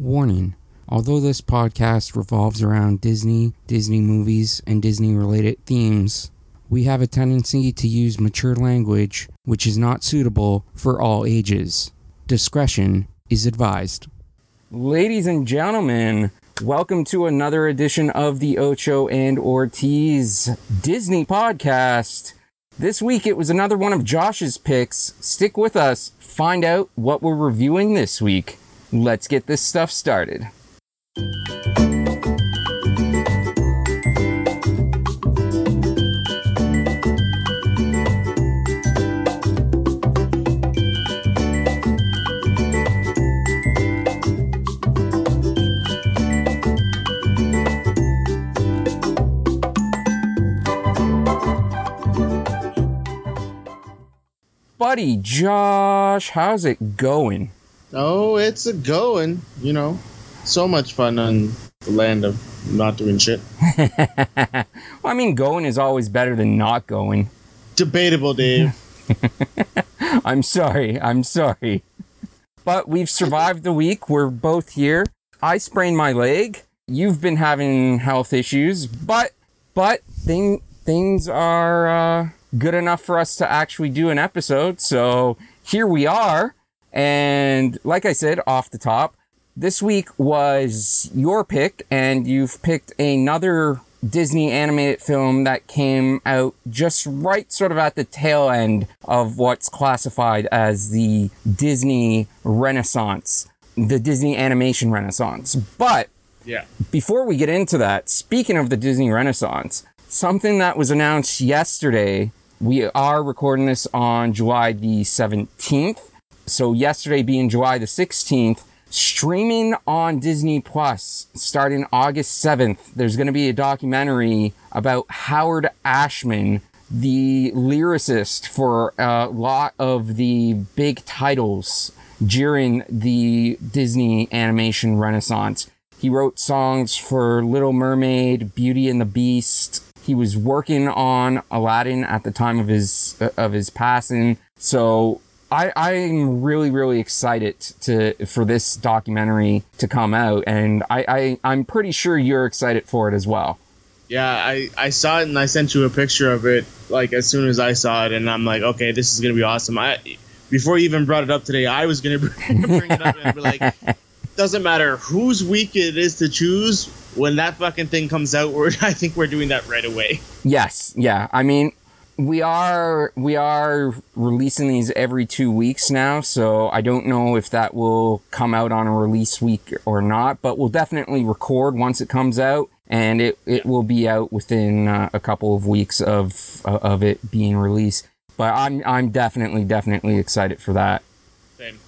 Warning Although this podcast revolves around Disney, Disney movies, and Disney related themes, we have a tendency to use mature language which is not suitable for all ages. Discretion is advised. Ladies and gentlemen, welcome to another edition of the Ocho and Ortiz Disney podcast. This week it was another one of Josh's picks. Stick with us, find out what we're reviewing this week. Let's get this stuff started. Buddy Josh, how's it going? Oh, it's a going. You know, so much fun on the land of not doing shit. well, I mean, going is always better than not going. Debatable, Dave. I'm sorry. I'm sorry. But we've survived the week. We're both here. I sprained my leg. You've been having health issues, but but thing things are uh, good enough for us to actually do an episode. So here we are. And like I said off the top, this week was your pick, and you've picked another Disney animated film that came out just right sort of at the tail end of what's classified as the Disney Renaissance, the Disney animation Renaissance. But yeah. before we get into that, speaking of the Disney Renaissance, something that was announced yesterday, we are recording this on July the 17th. So yesterday being July the 16th, streaming on Disney Plus starting August 7th, there's going to be a documentary about Howard Ashman, the lyricist for a lot of the big titles during the Disney animation renaissance. He wrote songs for Little Mermaid, Beauty and the Beast. He was working on Aladdin at the time of his of his passing. So I, I'm really, really excited to for this documentary to come out, and I, I I'm pretty sure you're excited for it as well. Yeah, I, I saw it and I sent you a picture of it like as soon as I saw it, and I'm like, okay, this is gonna be awesome. I before you even brought it up today, I was gonna bring it up and be like, doesn't matter whose week it is to choose. When that fucking thing comes out, we're, I think we're doing that right away. Yes, yeah. I mean, we are we are releasing these every two weeks now, so I don't know if that will come out on a release week or not, but we'll definitely record once it comes out, and it, it will be out within uh, a couple of weeks of uh, of it being released. But I'm I'm definitely definitely excited for that. Same.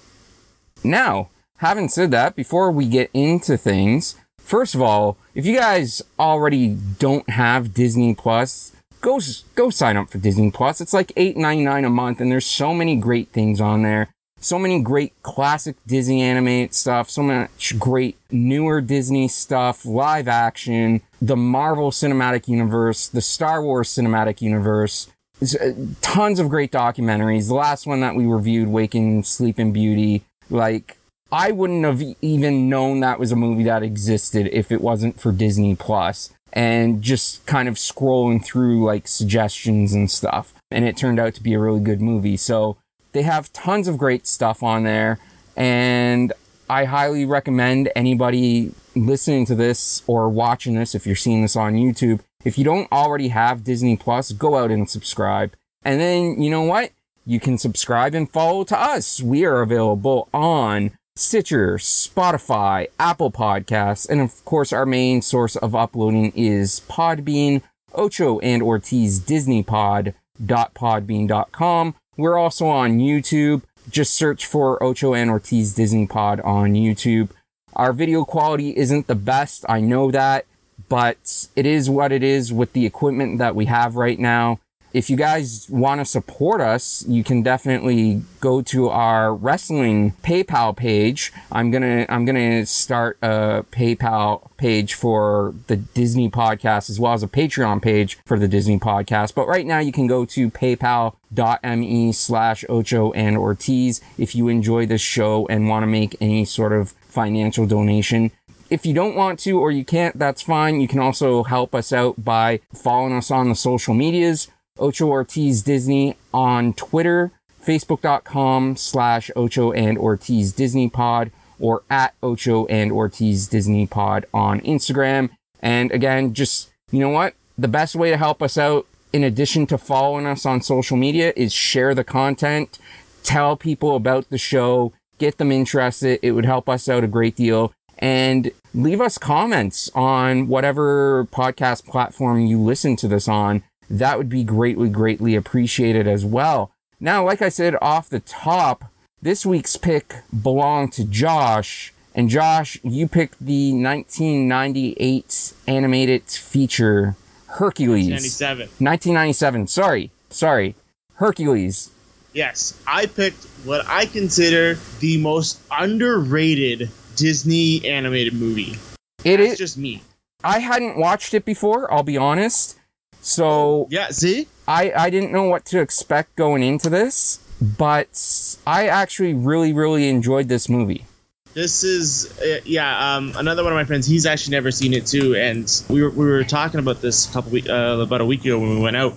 Now, having said that, before we get into things, first of all, if you guys already don't have Disney Plus, go go sign up for Disney Plus. It's like eight ninety nine a month, and there's so many great things on there. So many great classic Disney animated stuff, so much great newer Disney stuff, live action, the Marvel Cinematic Universe, the Star Wars Cinematic Universe, uh, tons of great documentaries. The last one that we reviewed, Waking Sleeping Beauty, like I wouldn't have even known that was a movie that existed if it wasn't for Disney Plus and just kind of scrolling through like suggestions and stuff. And it turned out to be a really good movie. So they have tons of great stuff on there. And I highly recommend anybody listening to this or watching this, if you're seeing this on YouTube, if you don't already have Disney Plus, go out and subscribe. And then, you know what? You can subscribe and follow to us. We are available on Stitcher, Spotify, Apple Podcasts, and of course, our main source of uploading is Podbean, Ocho and Ortiz Disney Pod.podbean.com. We're also on YouTube. Just search for Ocho and Ortiz Disney Pod on YouTube. Our video quality isn't the best, I know that, but it is what it is with the equipment that we have right now. If you guys want to support us, you can definitely go to our wrestling PayPal page. I'm gonna I'm gonna start a PayPal page for the Disney podcast as well as a Patreon page for the Disney podcast. But right now you can go to paypal.me slash Ocho and Ortiz if you enjoy this show and want to make any sort of financial donation. If you don't want to or you can't, that's fine. You can also help us out by following us on the social medias. Ocho Ortiz Disney on Twitter, facebook.com slash Ocho and Ortiz Disney Pod, or at Ocho and Ortiz Disney Pod on Instagram. And again, just, you know what? The best way to help us out, in addition to following us on social media, is share the content, tell people about the show, get them interested. It would help us out a great deal. And leave us comments on whatever podcast platform you listen to this on that would be greatly, greatly appreciated as well. Now, like I said off the top, this week's pick belonged to Josh. And Josh, you picked the 1998 animated feature Hercules. 1997. 1997. Sorry. Sorry. Hercules. Yes, I picked what I consider the most underrated Disney animated movie. It That's is. just me. I hadn't watched it before, I'll be honest. So Yeah, see? I, I didn't know what to expect going into this, but I actually really, really enjoyed this movie. This is uh, yeah. Um, another one of my friends. He's actually never seen it too, and we were we were talking about this a couple week, uh, about a week ago when we went out,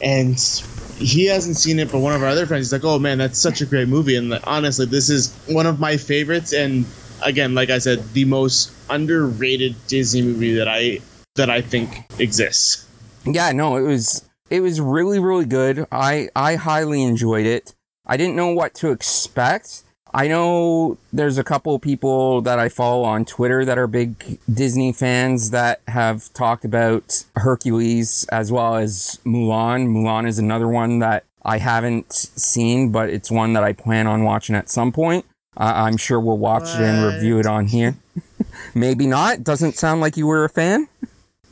and he hasn't seen it. But one of our other friends, he's like, "Oh man, that's such a great movie!" And like, honestly, this is one of my favorites. And again, like I said, the most underrated Disney movie that I that I think exists. Yeah, no, it was it was really, really good. I I highly enjoyed it. I didn't know what to expect. I know there's a couple people that I follow on Twitter that are big Disney fans that have talked about Hercules as well as Mulan. Mulan is another one that I haven't seen, but it's one that I plan on watching at some point. Uh, I'm sure we'll watch it and review it on here. Maybe not. Doesn't sound like you were a fan.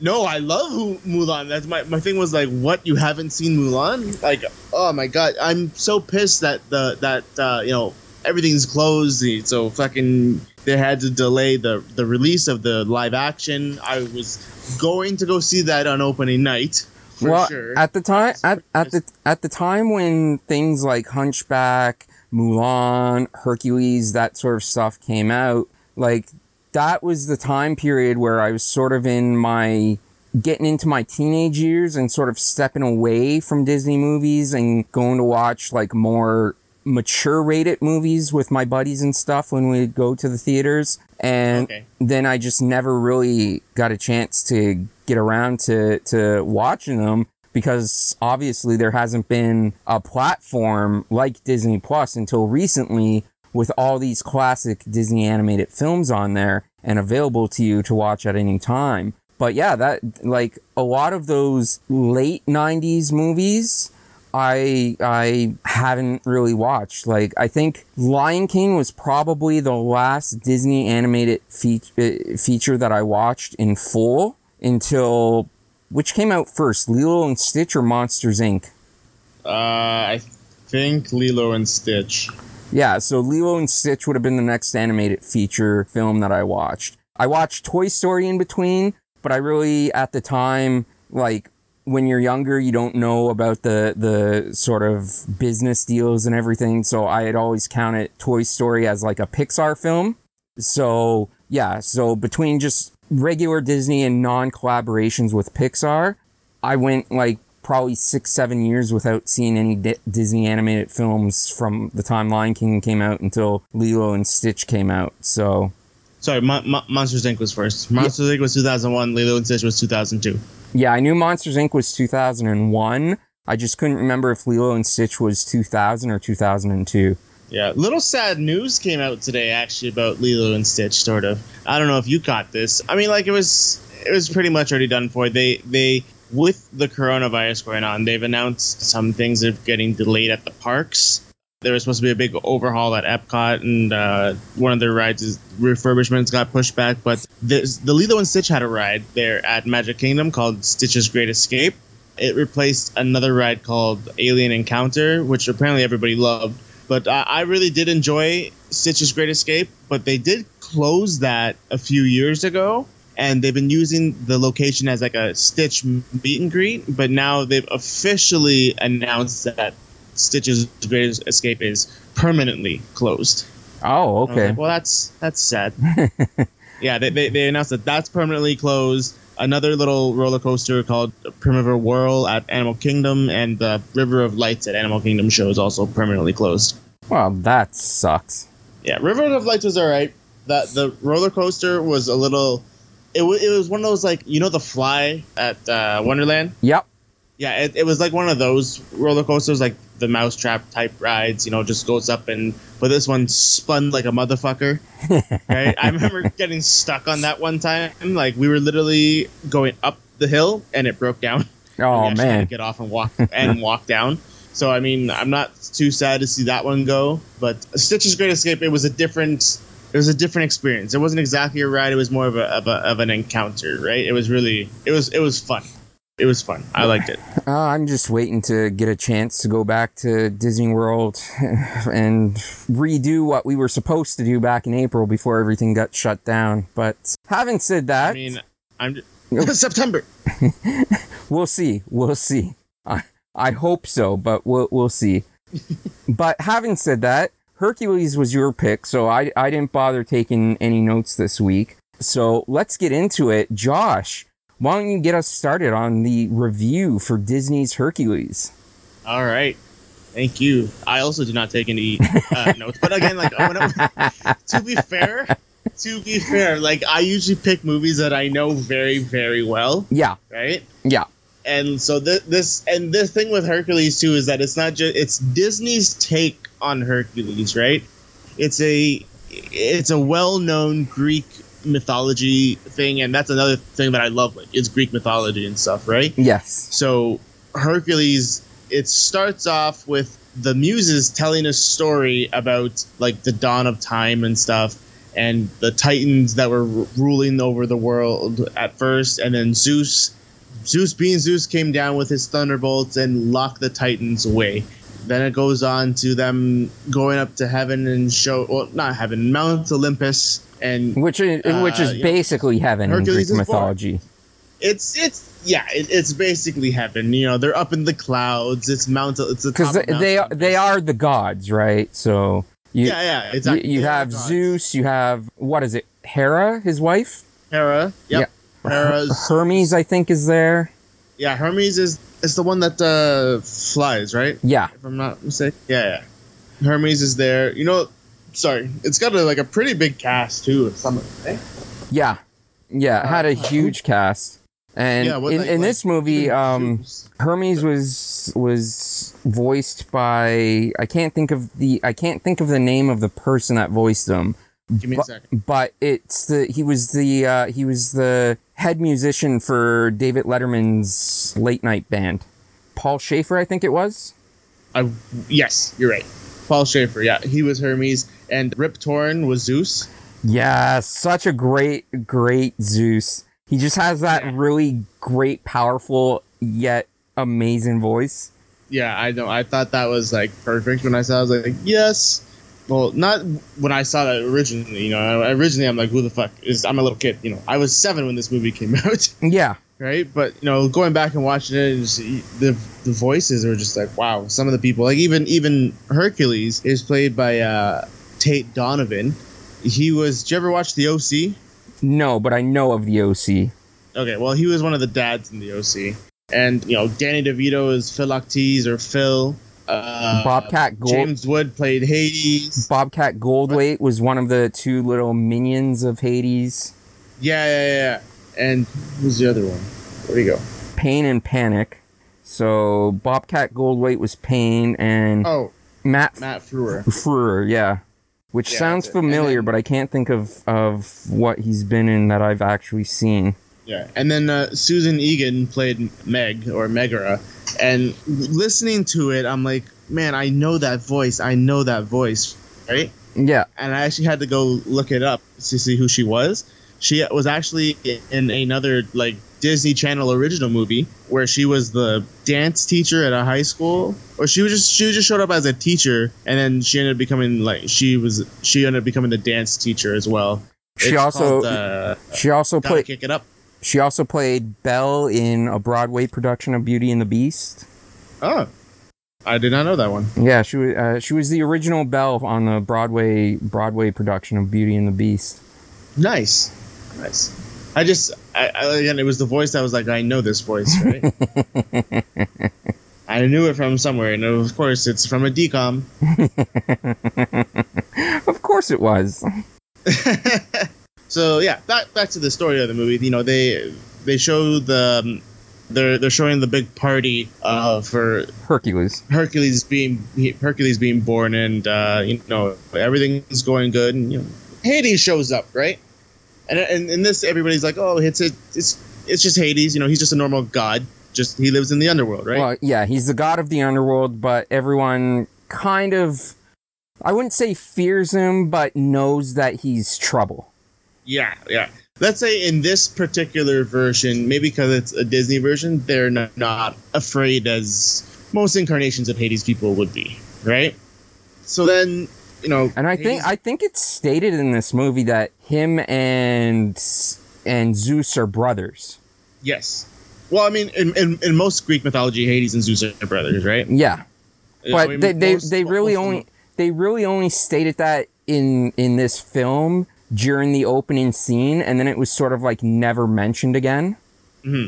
No, I love Hu- Mulan. That's my my thing was like, what you haven't seen Mulan? Like, oh my god, I'm so pissed that the that uh, you know everything's closed. So fucking they had to delay the the release of the live action. I was going to go see that on opening night for well, sure. at the time, at, at the at the time when things like Hunchback, Mulan, Hercules, that sort of stuff came out, like that was the time period where I was sort of in my getting into my teenage years and sort of stepping away from Disney movies and going to watch like more mature rated movies with my buddies and stuff when we'd go to the theaters. And Okay. then I just never really got a chance to get around to, to watching them because obviously there hasn't been a platform like Disney Plus until recently with all these classic Disney animated films on there and available to you to watch at any time. But yeah, that like a lot of those late 90s movies I I haven't really watched. Like I think Lion King was probably the last Disney animated fe- uh, feature that I watched in full until which came out first, Lilo and Stitch or Monsters Inc. uh, I think Lilo and Stitch. Yeah, so Lilo and Stitch would have been the next animated feature film that I watched. I watched Toy Story in between, but I really at the time like when you're younger, you don't know about the the sort of business deals and everything. So I had always counted Toy Story as like a Pixar film. So yeah, so between just regular Disney and non collaborations with Pixar, I went like probably six, seven years without seeing any Di- Disney animated films from the time Lion King came out until Lilo and Stitch came out. So Sorry, Mon- Mon- Monsters Inc. was first. Monsters Inc. was 2001. Lilo and Stitch was 2002. yeah, I knew Monsters Inc. was 2001. I just couldn't remember if Lilo and Stitch was 2000 or 2002. Yeah, little sad news came out today actually about Lilo and Stitch. Sort of. I don't know if you caught this. I mean, like it was it was pretty much already done for. They they with the coronavirus going on, they've announced some things are getting delayed at the parks. There was supposed to be a big overhaul at Epcot, and uh, one of their rides is refurbishments got pushed back. But the Lilo and Stitch had a ride there at Magic Kingdom called Stitch's Great Escape, it replaced another ride called Alien Encounter, which apparently everybody loved. But I, I really did enjoy Stitch's Great Escape, but they did close that a few years ago, and they've been using the location as like a Stitch meet and greet. But now they've officially announced that Stitch's Greatest Escape is permanently closed. Oh, And I was okay. like, well, that's that's sad. yeah, they, they, they announced that that's permanently closed. Another little roller coaster called Primeval Whirl at Animal Kingdom and the River of Lights at Animal Kingdom show is also permanently closed. Well, that sucks. Yeah, River of Lights was all right. That the roller coaster was a little. It, w- it was one of those like you know the fly at uh, Wonderland. Yep. Yeah, it, it was like one of those roller coasters, like the mousetrap type rides. You know, just goes up and but this one spun like a motherfucker. right? I remember getting stuck on that one time. Like we were literally going up the hill and it broke down. Oh actually had to man. get off and walk and walk down. So I mean, I'm not too sad to see that one go. But Stitch's Great Escape, it was a different. It was a different experience. It wasn't exactly a ride. It was more of a, of, a, of an encounter, right? It was really, it was, it was fun. It was fun. I liked it. Uh, I'm just waiting to get a chance to go back to Disney World and redo what we were supposed to do back in April before everything got shut down. But having said that, I mean, I'm just, September. we'll see. We'll see. I I hope so, but we'll we'll see. but having said that, Hercules was your pick, so I I didn't bother taking any notes this week. So let's get into it. Josh, why don't you get us started on the review for Disney's Hercules? All right. Thank you. I also did not take any uh, notes, but again, like I- to be fair, to be fair, like I usually pick movies that I know very, very well, Yeah, right? yeah, And so th- this and this thing with Hercules too is that it's not just it's Disney's take on Hercules, right? It's a it's a well-known Greek mythology thing, and that's another thing that I love. Like, it's Greek mythology and stuff, right? yes, So Hercules, it starts off with the muses telling a story about like the dawn of time and stuff, and the titans that were r- ruling over the world at first, and then Zeus, Zeus being Zeus, came down with his thunderbolts and locked the titans away. Then it goes on to them going up to heaven and show, well, not heaven, Mount Olympus, and which is which Uh, is yeah. basically heaven Hercules in is Greek born. mythology. it's it's yeah, it, it's basically heaven. You know, they're up in the clouds. It's Mount. It's the Because top they of they Mount are, they are the gods, right? So you yeah, yeah. you, Exactly. you are have. Zeus, you have what is it? Hera, his wife. Hera. Yep. Hera's. Hermes, I think, is there. Yeah, Hermes is is the one that uh, flies, right? Yeah, If I'm not mistaken. Yeah, yeah. Hermes is there. You know, sorry, it's got a, like a pretty big cast too. of Some of it, eh? yeah, yeah. It had a Uh, huge cast, and Yeah, what, in, like- in like, this movie, um, Hermes was was voiced by I can't think of the I can't think of the name of the person that voiced him, Give me a but, second. but it's the he was the uh, he was the head musician for David Letterman's late night band. Paul Shaffer, I think it was. I, yes, you're right. Paul Shaffer. Yeah, he was Hermes, and Rip Torn was Zeus. Yeah, such a great, great Zeus. He just has that Yeah. really great, powerful yet amazing voice. Yeah, I know. I thought that was like perfect when I saw. it. I was like, yes. Well, not when I saw that originally. You know, originally I'm like, who the fuck is? I'm a little kid. You know, I was seven when this movie came out, Yeah, right? But you know, going back and watching it, just, the the voices were just like, wow. Some of the people, like even even Hercules, is played by uh, Tate Donovan. He was. Did you ever watch The OC? no, but I know of the OC. Okay, well, he was one of the dads in the OC, and you know, Danny DeVito is Philoctes or Phil. Uh, Bobcat Gold, James Wood played Hades. Bobcat Goldthwait was one of the two little minions of Hades. Yeah, yeah, yeah. And who's the other one? Where'd he go? Pain and Panic. So Bobcat Goldthwait was Pain, and Oh, Matt, Matt Frewer. Frewer, yeah. Which Yeah, sounds that's it. And familiar, then- but I can't think of of what he's been in that I've actually seen. Yeah, and then uh, Susan Egan played Meg or Megara, and listening to it, I'm like, man, I know that voice. I know that voice, right? Yeah, And I actually had to go look it up to see who she was. she was actually in another like Disney Channel original movie where she was the dance teacher at a high school, or she was just she just showed up as a teacher, and then she ended up becoming like she was she ended up becoming the dance teacher as well. She It's also called, uh, she also played kick it up. She also played Belle in a Broadway production of Beauty and the Beast. Oh, I did not know that one. Yeah, she was uh, she was the original Belle on the Broadway Broadway production of Beauty and the Beast. Nice, nice. I just, I, I, again, it was the voice that was like, I know this voice, right? I knew it from somewhere, and of course, it's from a DCOM. Of course it was. so yeah, back back to the story of the movie. You know, they they show the um, they're they're showing the big party uh, for Hercules. Hercules being Hercules being born, and uh, you know everything's going good, and you know Hades shows up, right? And and in this, everybody's like, oh, it's it, it's it's just Hades. You know, he's just a normal god. Just he lives in the underworld, right? Well, yeah, he's the god of the underworld, but everyone kind of I wouldn't say fears him, but knows that he's trouble. Yeah, yeah. Let's say in this particular version, maybe because it's a Disney version, they're not, not afraid as most incarnations of Hades people would be, right? So then, you know, And I think I think it's stated in this movie that him and and Zeus are brothers. yes. Well, I mean, in, in, in most Greek mythology, Hades and Zeus are brothers, right? Yeah. But they, they, most- they really only they really only stated that in in this film during the opening scene and then it was sort of like never mentioned again. Hmm.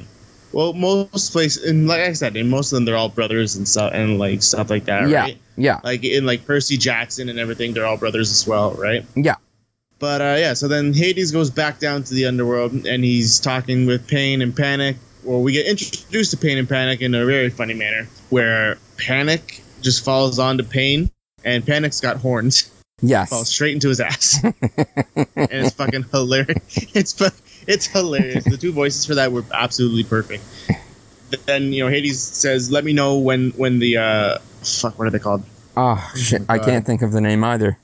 Well, most places, and like I said, in most of them, they're all brothers and stuff, and like stuff like that, yeah. right? Yeah. Like in like Percy Jackson and everything, they're all brothers as well, right? Yeah. But uh, yeah, so then Hades goes back down to the underworld, and he's talking with Pain and Panic. Well, we get introduced to Pain and Panic in a very funny manner, where Panic just falls onto Pain, and Panic's got horns, falls Yes. straight into his ass, and it's fucking hilarious. It's it's hilarious. The two voices for that were absolutely perfect. Then you know Hades says, "Let me know when when the uh fuck what are they called? Oh shit, I can't think of the name either.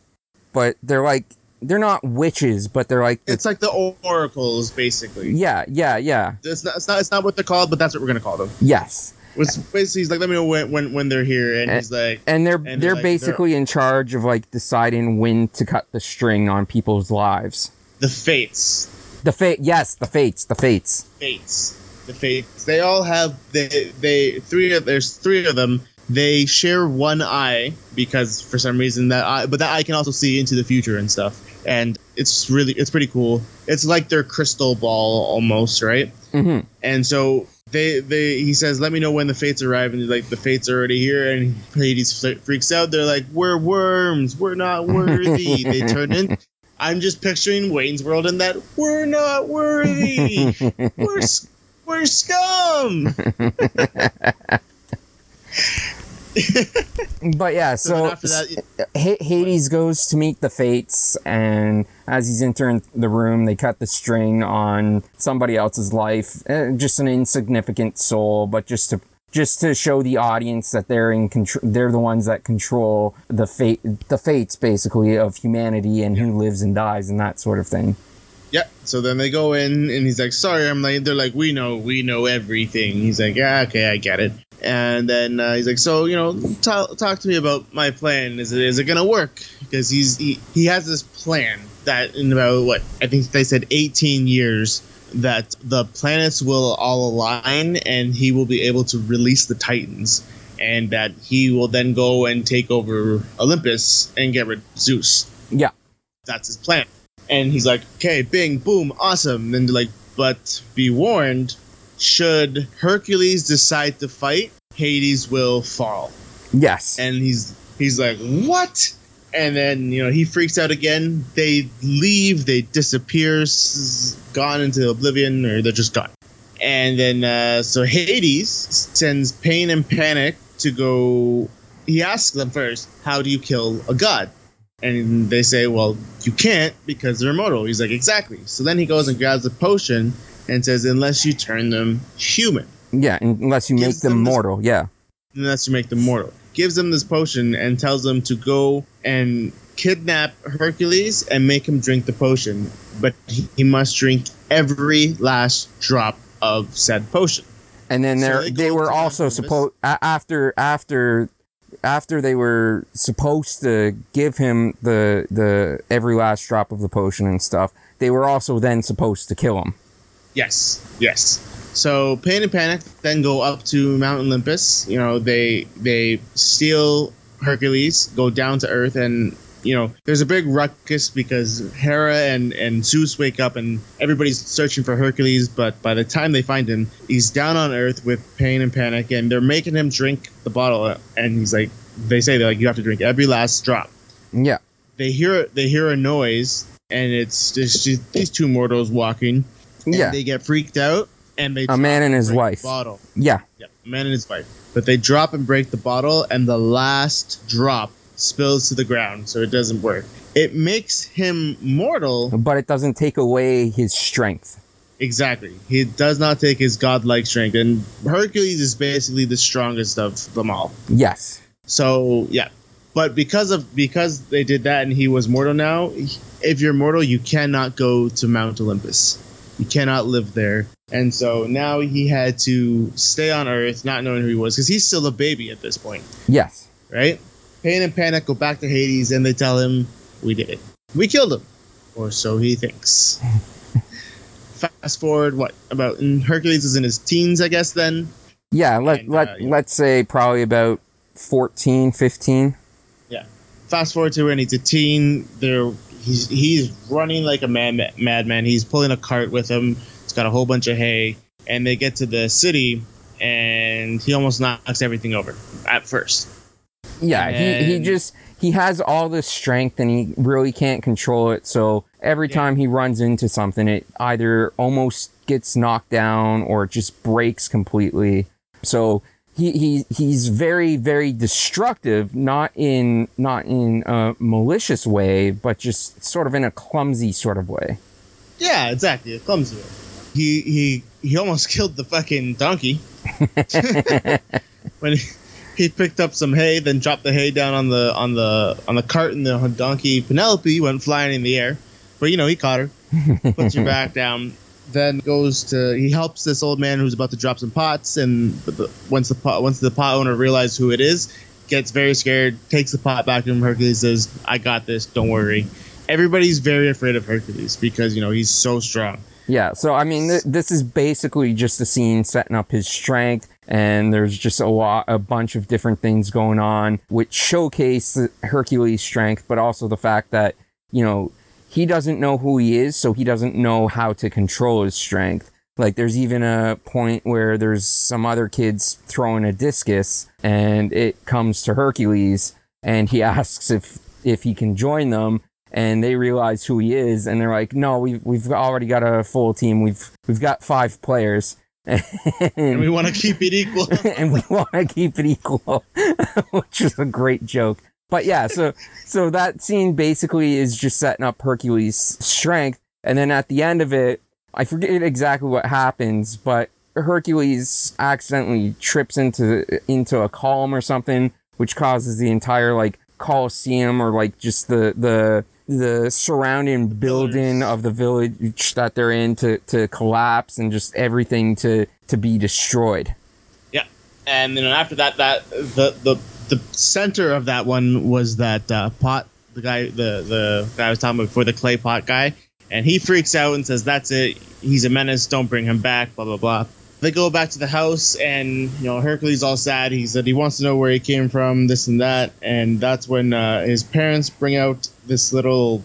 But they're like they're not witches, but they're like It's like the oracles, basically. yeah, yeah, yeah. It's not, it's not it's not what they're called, but that's what we're gonna call them. Yes. Which basically he's like, let me know when when, when they're here, and Eh, he's like, And they're And they're they're like- basically in charge of like deciding when to cut the string on people's lives. the fates, The fate, yes, the fates, the fates. fates, the fates. They all have they they three of there's three of them. They share one eye because for some reason that eye, but that eye can also see into the future and stuff. And it's really it's pretty cool. It's like their crystal ball almost, right? hmm And so they they he says, "Let me know when the fates arrive." And he's like, "The fates are already here." And Hades freaks out. They're like, "We're worms. We're not worthy." they turn in. I'm just picturing Wayne's World in that we're not worthy. we're we're scum. But yeah, So, so, that, Ha- Hades goes to meet the fates, and as he's entering the room, they cut the string on somebody else's life. Eh, just an insignificant soul, but just to just to show the audience that they're in control. They're the ones that control the fate, the fates, basically, of humanity and who lives and dies and that sort of thing. Yeah. So then they go in, and he's like, "Sorry." I'm like, they're like, "We know, we know everything." He's like, "Yeah, okay, I get it." And then uh, he's like, "So you know, t- talk to me about my plan. Is it is it gonna work?" Because he's he, he has this plan that in about what I think they said 18 years that the planets will all align and he will be able to release the Titans. And that he will then go and take over Olympus and get rid of Zeus Yeah, that's his plan. And he's like, okay, bing, boom, awesome. And like, but be warned, should Hercules decide to fight, Hades will fall. yes, And he's he's like, what? And then you know he freaks out again. They leave. They disappear, gone into oblivion, or they're just gone. And then uh, so Hades sends Pain and Panic to go. He asks them first, "How do you kill a god?" And they say, "Well, you can't because they're immortal." He's like, "Exactly." So then he goes and grabs a potion and says, "Unless you turn them human." yeah. Unless you make them them this- mortal, yeah. Unless you make them mortal. Gives them this potion and tells them to go and kidnap Hercules and make him drink the potion, but he, he must drink every last drop of said potion. And then So they they they were also supposed after after after they were supposed to give him the the every last drop of the potion and stuff. They were also then supposed to kill him. Yes, yes. So Pain and Panic then go up to Mount Olympus. You know, they they steal Hercules, go down to Earth, and you know, there's a big ruckus because Hera and and Zeus wake up and everybody's searching for Hercules. But by the time they find him, he's down on Earth with Pain and Panic, and they're making him drink the bottle. And he's like, they say they're like, you have to drink every last drop Yeah. they hear they hear a noise and it's just, these two mortals walking. Yeah. they get freaked out and they A man and his wife. bottle. Yeah. Yeah, a man and his wife. But they drop and break the bottle, and the last drop spills to the ground, so it doesn't work. It makes him mortal. But it doesn't take away his strength. Exactly. He does not take his godlike strength, and Hercules is basically the strongest of them all. Yes. So yeah, but because of because they did that and he was mortal now, if you're mortal, you cannot go to Mount Olympus. You cannot live there. And so now he had to stay on Earth, not knowing who he was, because he's still a baby at this point, Yes. right? Pain and Panic go back to Hades and they tell him, "We did it. We killed him," or so he thinks. Fast forward, what about? And Hercules is in his teens, I guess. Then Yeah, let And, let uh, yeah. let's say probably about 14, 15. Yeah. fast forward to when he's a teen. There, he's he's running like a mad madman. He's pulling a cart with him. It's got a whole bunch of hay, and they get to the city, and he almost knocks everything over at first. Yeah, he, he just he has all this strength and he really can't control it. So every Yeah. time he runs into something, it either almost gets knocked down or it just breaks completely. So he, he he's very very destructive, not in not in a malicious way, but just sort of in a clumsy sort of way. Yeah, exactly. Comes to it. He he he almost killed the fucking donkey when he, he picked up some hay, then dropped the hay down on the on the on the cart, and the donkey Penelope went flying in the air. But you know he caught her, puts her back down, then goes to he helps this old man who's about to drop some pots, and the, once the pot once the pot owner realizes who it is, gets very scared, takes the pot back to him. Hercules says, "I got this. Don't worry." Everybody's very afraid of Hercules because you know he's so strong. Yeah, so I mean, th- this is basically just a scene setting up his strength, and there's just a lot, a bunch of different things going on, which showcase Hercules' strength, but also the fact that you know he doesn't know who he is, so he doesn't know how to control his strength. Like, there's even a point where there's some other kids throwing a discus, and it comes to Hercules, and he asks if if he can join them, and they realize who he is, and they're like, "No, we've we've already got a full team. We've we've got five players, And we want to keep it equal. and we want to keep it equal," which is a great joke. But yeah, so so that scene basically is just setting up Hercules' strength, and then at the end of it, I forget exactly what happens, but Hercules accidentally trips into into a column or something, which causes the entire like Colosseum or like just the the the surrounding building of the village that they're in to to collapse and just everything to to be destroyed. yeah, and then after that, that the the the center of that one was that uh, pot. The guy, the the guy I was talking about before, the clay pot guy, and he freaks out and says, "That's it. He's a menace. Don't bring him back." Blah blah blah. They go back to the house, and you know Hercules all sad. He said he wants to know where he came from, this and that, and that's when uh, his parents bring out this little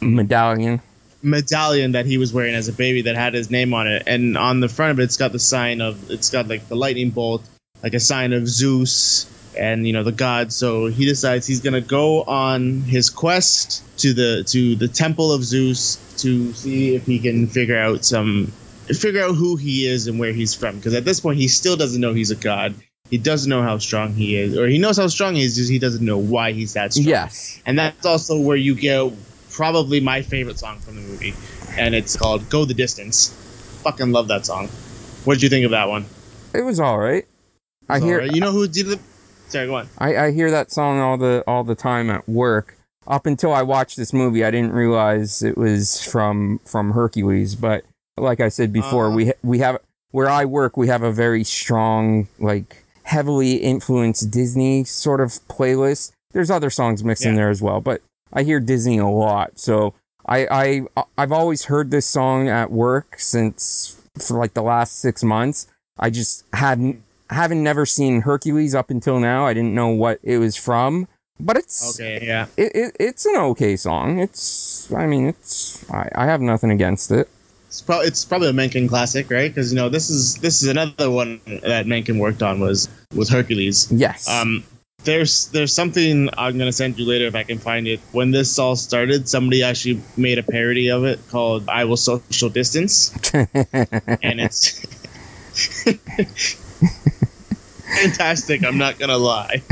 Medallion. medallion that he was wearing as a baby that had his name on it, and on the front of it, it's got the sign of it's got like the lightning bolt, like a sign of Zeus and you know the gods. So he decides he's gonna go on his quest to the to the temple of Zeus to see if he can figure out some figure out who he is and where he's from. Because at this point, he still doesn't know he's a god. He doesn't know how strong he is, or he knows how strong he is, just he doesn't know why he's that strong. Yes. And that's also where you get probably my favorite song from the movie, and it's called "Go the Distance." Fucking love that song. What did you think of that one? It was all right. I hear Alright, You know who did the? Sorry, go on. I, I hear that song all the all the time at work. up until I watched this movie, I didn't realize it was from from Hercules. But like I said before, Uh-huh. we we have where I work, we have a very strong, like heavily influenced Disney sort of playlist. There's other songs mixed in there as well, but I hear Disney a lot, so I I I've always heard this song at work since for like the last six months. I just hadn't haven't never seen Hercules up until now. I didn't know what it was from, but it's Okay, yeah. it, it it's an okay song. It's I mean it's I, I have nothing against it. It's, pro- it's probably a Menken classic, right? Because you know this is this is another one that Menken worked on was was Hercules. Yes. Um, there's there's something I'm gonna send you later if I can find it. When this all started, somebody actually made a parody of it called "I Will Social Distance," and it's fantastic. I'm not gonna lie.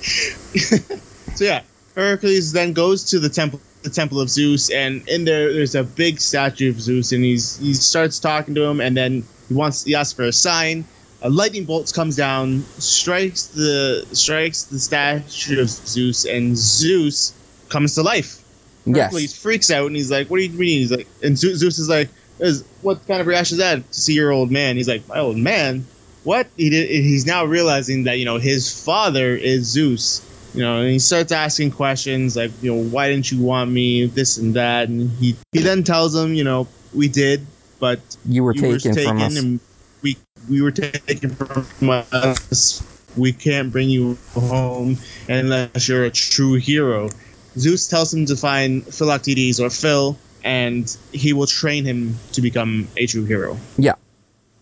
so yeah, Hercules then goes to the temple, the temple of Zeus, and in there there's a big statue of Zeus, and he's he starts talking to him, and then he wants he asks for a sign. A lightning bolt comes down, strikes the strikes the statue of Zeus, and Zeus comes to life. Hercules yes. freaks out and he's like, "What do you mean?" He's like, and Zeus Zeus is like, is, "What kind of reaction is that to see your old man?" He's like, "My old man? What?" He did. He's now realizing that you know his father is Zeus. You know, and he starts asking questions like, you know, why didn't you want me? This and that, and he he then tells him, you know, we did, but You were you were taken from us. and we we were taken from us. We can't bring you home unless you're a true hero. Zeus tells him to find Philoctetes or Phil, and he will train him to become a true hero. Yeah.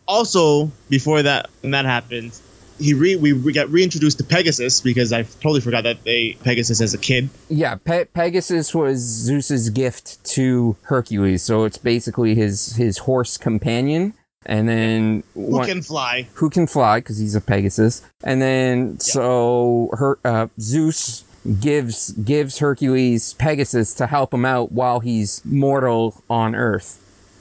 Also, before that, when that happens, he re- we, we got reintroduced to Pegasus because I totally forgot that they Pegasus as a kid. Yeah, Pe- Pegasus was Zeus's gift to Hercules, so it's basically his his horse companion. And then Who one- can fly? who can fly because he's a Pegasus. And then so her uh, Zeus gives gives Hercules Pegasus to help him out while he's mortal on Earth.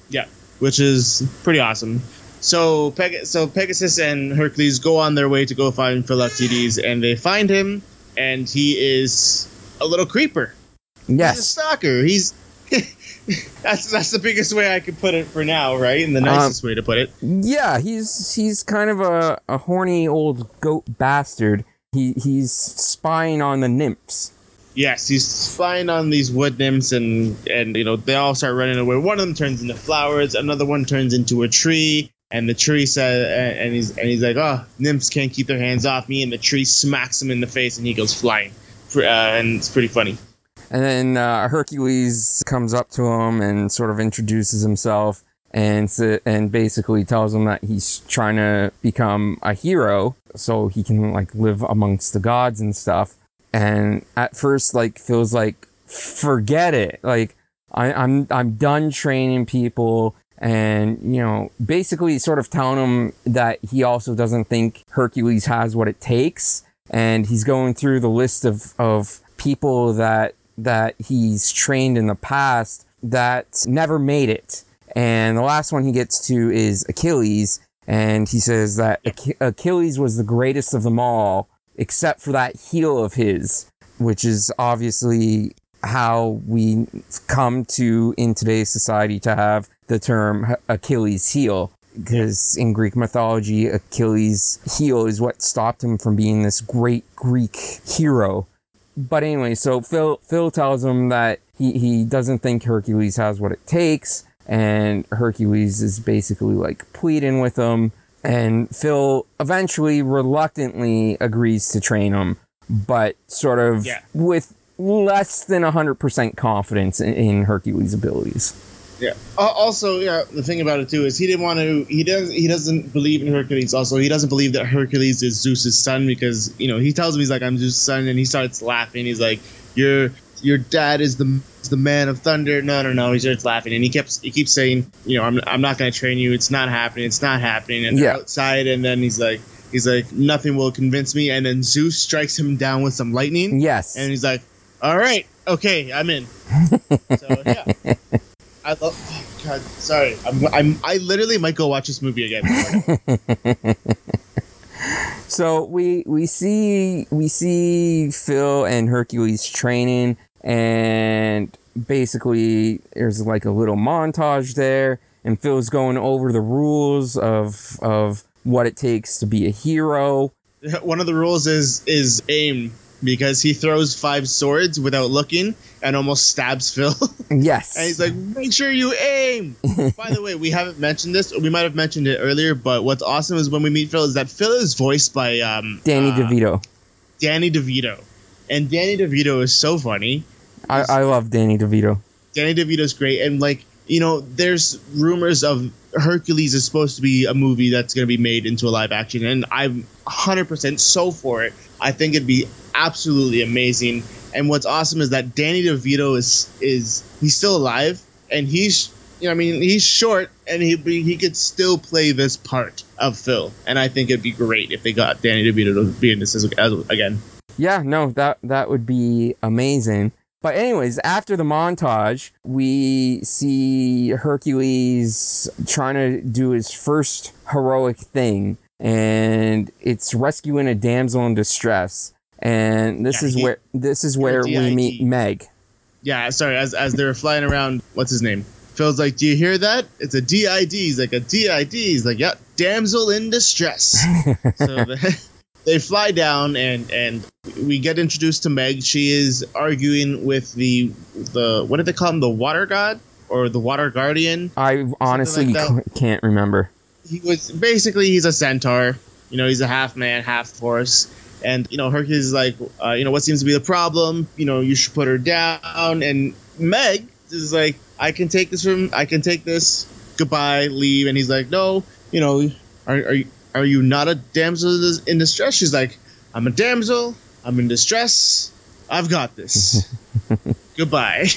Yeah, which is pretty awesome. So, Peg- so Pegasus and Hercules go on their way to go find Philoctetes, and they find him, and he is a little creeper. He's a Yes. stalker. He's that's that's the biggest way I could put it for now, right? And the um, nicest way to put it. Yeah, he's he's kind of a, a horny old goat bastard. He he's spying on the nymphs. Yes, he's spying on these wood nymphs, and and you know they all start running away. One of them turns into flowers, another one turns into a tree, and the tree says, and he's and he's like, oh, nymphs can't keep their hands off me, and the tree smacks him in the face, and he goes flying, uh, and it's pretty funny. And then uh, Hercules comes up to him and sort of introduces himself and and basically tells him that he's trying to become a hero so he can like live amongst the gods and stuff. And at first, like feels like forget it. Like I, I'm I'm done training people. And, you know, basically sort of telling him that he also doesn't think Hercules has what it takes. And he's going through the list of, of people that that he's trained in the past that never made it. And the last one he gets to is Achilles. And he says that Ach- Achilles was the greatest of them all, except for that heel of his, which is obviously how we come to in today's society to have the term Achilles heel. Because in Greek mythology, Achilles' heel is what stopped him from being this great Greek hero but anyway, so Phil Phil tells him that he, he doesn't think Hercules has what it takes, and Hercules is basically like pleading with him, and Phil eventually reluctantly agrees to train him, but sort of Yeah. with less than hundred percent confidence in, in Hercules' abilities. Yeah. Also, yeah, the thing about it too is he didn't want to. He does. He doesn't believe in Hercules. Also, he doesn't believe that Hercules is Zeus's son because you know he tells him he's like I'm Zeus's son, and he starts laughing. He's like, "Your your dad is the is the man of thunder." No, no, no. He starts laughing, and he keeps he keeps saying, "You know, I'm I'm not going to train you. It's not happening. It's not happening." And Yeah. outside, and then he's like. He's like, nothing will convince me. And then Zeus strikes him down with some lightning. Yes. And he's like, all right, okay, I'm in. so, yeah. I love. Oh God, sorry. I'm, I'm. I literally might go watch this movie again. So we we see we see Phil and Hercules training, and basically there's like a little montage there, and Phil's going over the rules of of what it takes to be a hero. One of the rules is is aim because he throws five swords without looking and almost stabs Phil. Yes, and he's like, "Make sure you aim." By the way, we haven't mentioned this. We might have mentioned it earlier, but what's awesome is when we meet Phil is that Phil is voiced by um, Danny uh, DeVito. Danny DeVito, and Danny DeVito is so funny. I, I love Danny DeVito. Danny DeVito's great, and like you know, there's rumors of Hercules is supposed to be a movie that's going to be made into a live action, and I'm 100% so for it. I think it'd be absolutely amazing. And what's awesome is that Danny DeVito is is he's still alive, and he's you know I mean he's short, and he he could still play this part of Phil, and I think it'd be great if they got Danny DeVito to be in this as, as, again. Yeah, no, that that would be amazing. But anyways, after the montage, we see Hercules trying to do his first heroic thing, and it's rescuing a damsel in distress. And this Yeah, is he- where this is where we meet Meg. Yeah, sorry. As as they're flying around, what's his name? Phil's like, "Do you hear that? It's a DID." He's like, "A DID." He's like, "Yeah, damsel in distress." so they, they fly down, and and we get introduced to Meg. She is arguing with the the what did they call him? The water god or the water guardian? I honestly like can't remember. he was basically he's a centaur. You know, he's a half man, half horse. And you know, Hercules is like, uh, you know, what seems to be the problem? You know, you should put her down. And Meg is like, I can take this from, I can take this. Goodbye, leave. And he's like, no, you know, are are you are you not a damsel in distress? She's like, I'm a damsel. I'm in distress. I've got this. Goodbye.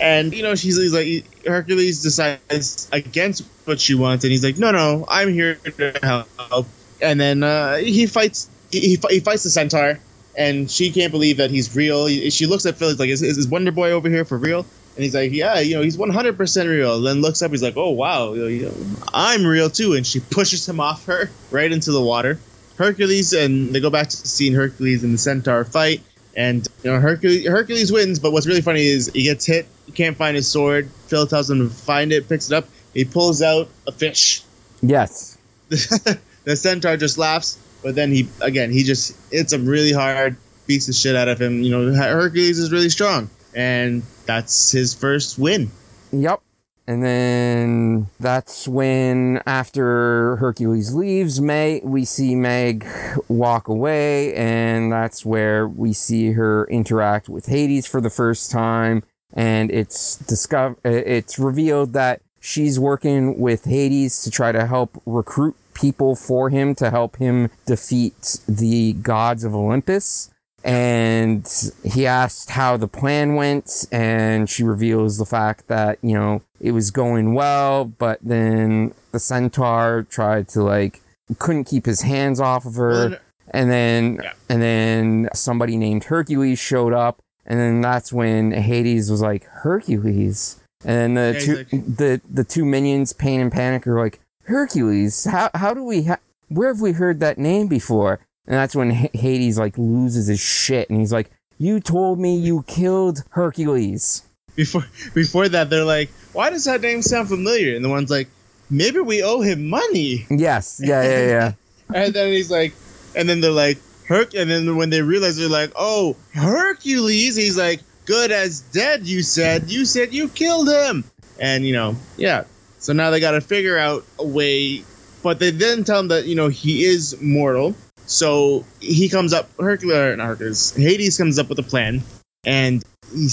And you know, she's he's like Hercules decides against what she wants, and he's like, "No, no, I'm here to help." And then uh, he fights. He, he, fights the centaur, and she can't believe that he's real. She looks at Phil. He's like, "Is, is Wonder Boy over here for real?" And he's like, "Yeah, you know, he's 100 percent real." Then looks up. He's like, "Oh wow, you know, you know, I'm real too." And she pushes him off her right into the water. Hercules and they go back to seeing Hercules and the centaur fight. And you know Hercules Hercules wins, but what's really funny is he gets hit, he can't find his sword. Phil tells him to find it, picks it up, he pulls out a fish. Yes. the centaur just laughs, but then he again he just hits him really hard, beats the shit out of him. You know Hercules is really strong, and that's his first win. Yep. And then that's when, after Hercules leaves, Meg, we see Meg walk away, and that's where we see her interact with Hades for the first time. And it's discover, it's revealed that she's working with Hades to try to help recruit people for him to help him defeat the gods of Olympus and he asked how the plan went and she reveals the fact that you know it was going well but then the centaur tried to like couldn't keep his hands off of her. And then Yeah. and then somebody named hercules showed up and then that's when hades was like hercules? And then the Yeah, two like- the the two minions pain and panic are like hercules how, how do we ha- where have we heard that name before and that's when H- Hades like loses his shit and he's like, "You told me you killed Hercules." Before before that, they're like, "Why does that name sound familiar?" And the one's like, "Maybe we owe him money." Yes, yeah, yeah, yeah. And then he's like, and then they're like, Herc. And then when they realize they're like, oh, Hercules, he's like, good as dead, you said. You said you killed him. And, you know, yeah. So now they got to figure out a way. But they then tell him that, you know, he is mortal. So he comes up, Hercules, not Hercules, Hades comes up with a plan. And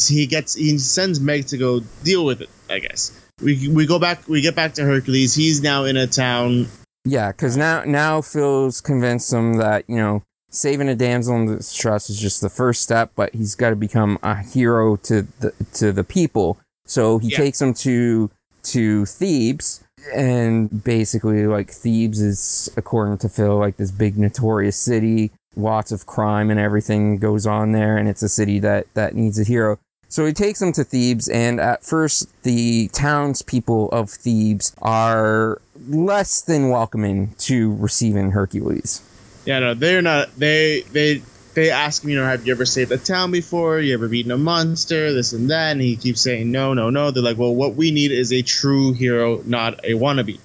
he gets, he sends Meg to go deal with it, I guess. We, we go back, we get back to Hercules. He's now in a town Yeah, because now now Phil's convinced him that you know saving a damsel in distress is just the first step, but he's got to become a hero to the to the people. So he Yeah. takes him to to Thebes, and basically like Thebes is according to Phil like this big notorious city, lots of crime and everything goes on there, and it's a city that that needs a hero. So he takes them to Thebes, and at first, the townspeople of Thebes are less than welcoming to receiving Hercules. Yeah, no, they're not. They they they ask him, you know, have you ever saved a town before? You ever beaten a monster? This and that. And he keeps saying no, no, no. They're like, well, what we need is a true hero, not a wannabe.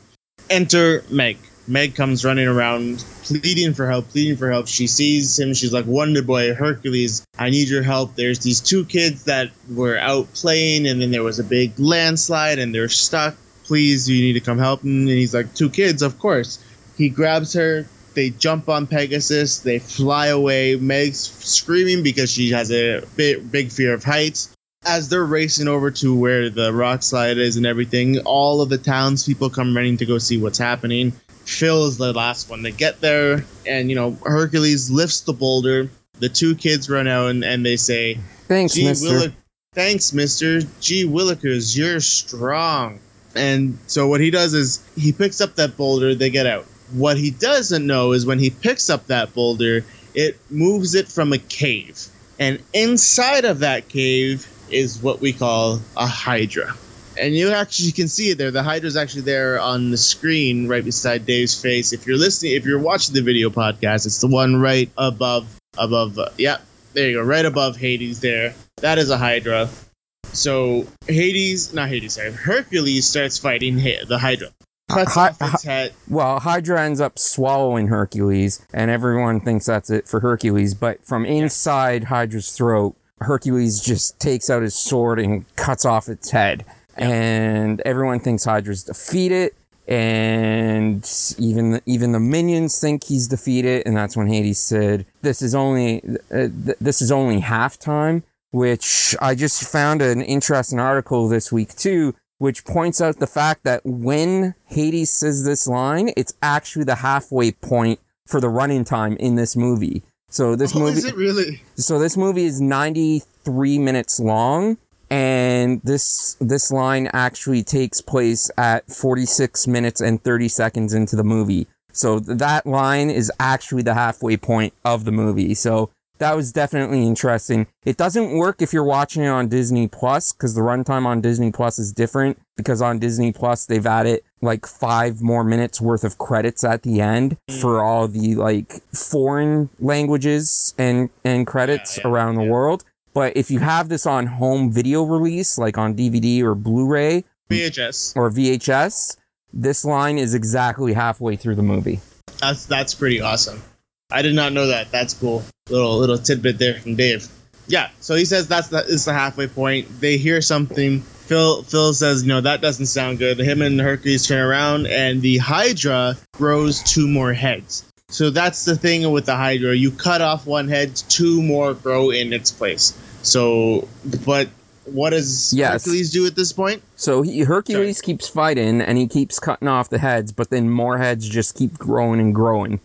Enter Meg. Meg comes running around, pleading for help, pleading for help. She sees him. She's like, Wonder Boy, Hercules, I need your help. There's these two kids that were out playing, and then there was a big landslide, and they're stuck. Please, you need to come help. And he's like, Two kids, of course. He grabs her. They jump on Pegasus. They fly away. Meg's screaming because she has a big, big fear of heights as they're racing over to where the rock slide is and everything, all of the townspeople come running to go see what's happening. Phil is the last one to get there, and you know Hercules lifts the boulder. The two kids run out and, and they say, Thanks, "Gee, Mister. Thanks, Mister. Gee Willikers, you're strong." And so what he does is he picks up that boulder. They get out. What he doesn't know is when he picks up that boulder, it moves it from a cave, and inside of that cave is what we call a hydra. And you actually can see it there. The Hydra is actually there on the screen right beside Dave's face. If you're listening, if you're watching the video podcast, it's the one right above, above. Uh, yeah, there you go, right above Hades. There, that is a Hydra. So Hades, not Hades, sorry, Hercules starts fighting the Hydra. Cuts Hy- off its head. Well, Hydra ends up swallowing Hercules, and everyone thinks that's it for Hercules. But from inside Hydra's throat, Hercules just takes out his sword and cuts off its head. And everyone thinks Hydra's defeated, and even the, even the minions think he's defeated. And that's when Hades said, "This is only uh, th- this is only halftime." Which I just found an interesting article this week too which points out the fact that when Hades says this line, it's actually the halfway point for the running time in this movie. So this Oh, movie, is it really? so this movie is 93 minutes long, and this this line actually takes place at 46 minutes and 30 seconds into the movie. So that line is actually the halfway point of the movie. So that was definitely interesting. It doesn't work if you're watching it on Disney Plus because the runtime on Disney Plus is different because on Disney Plus they've added like five more minutes worth of credits at the end mm. for all the like foreign languages and and credits Yeah, yeah, around the yeah. world. But if you have this on home video release, like on DVD or Blu-ray VHS. or VHS, this line is exactly halfway through the movie. That's that's pretty awesome. I did not know that. That's cool. Little little tidbit there from Dave. Yeah. So he says that's the is the halfway point. They hear something. Phil Phil says, you know, that doesn't sound good. Him and Hercules turn around, and the Hydra grows two more heads. So that's the thing with the Hydra. You cut off one head, two more grow in its place. So, but what does Yes. Hercules do at this point? So he, Hercules keeps fighting and he keeps cutting off the heads, but then more heads just keep growing and growing.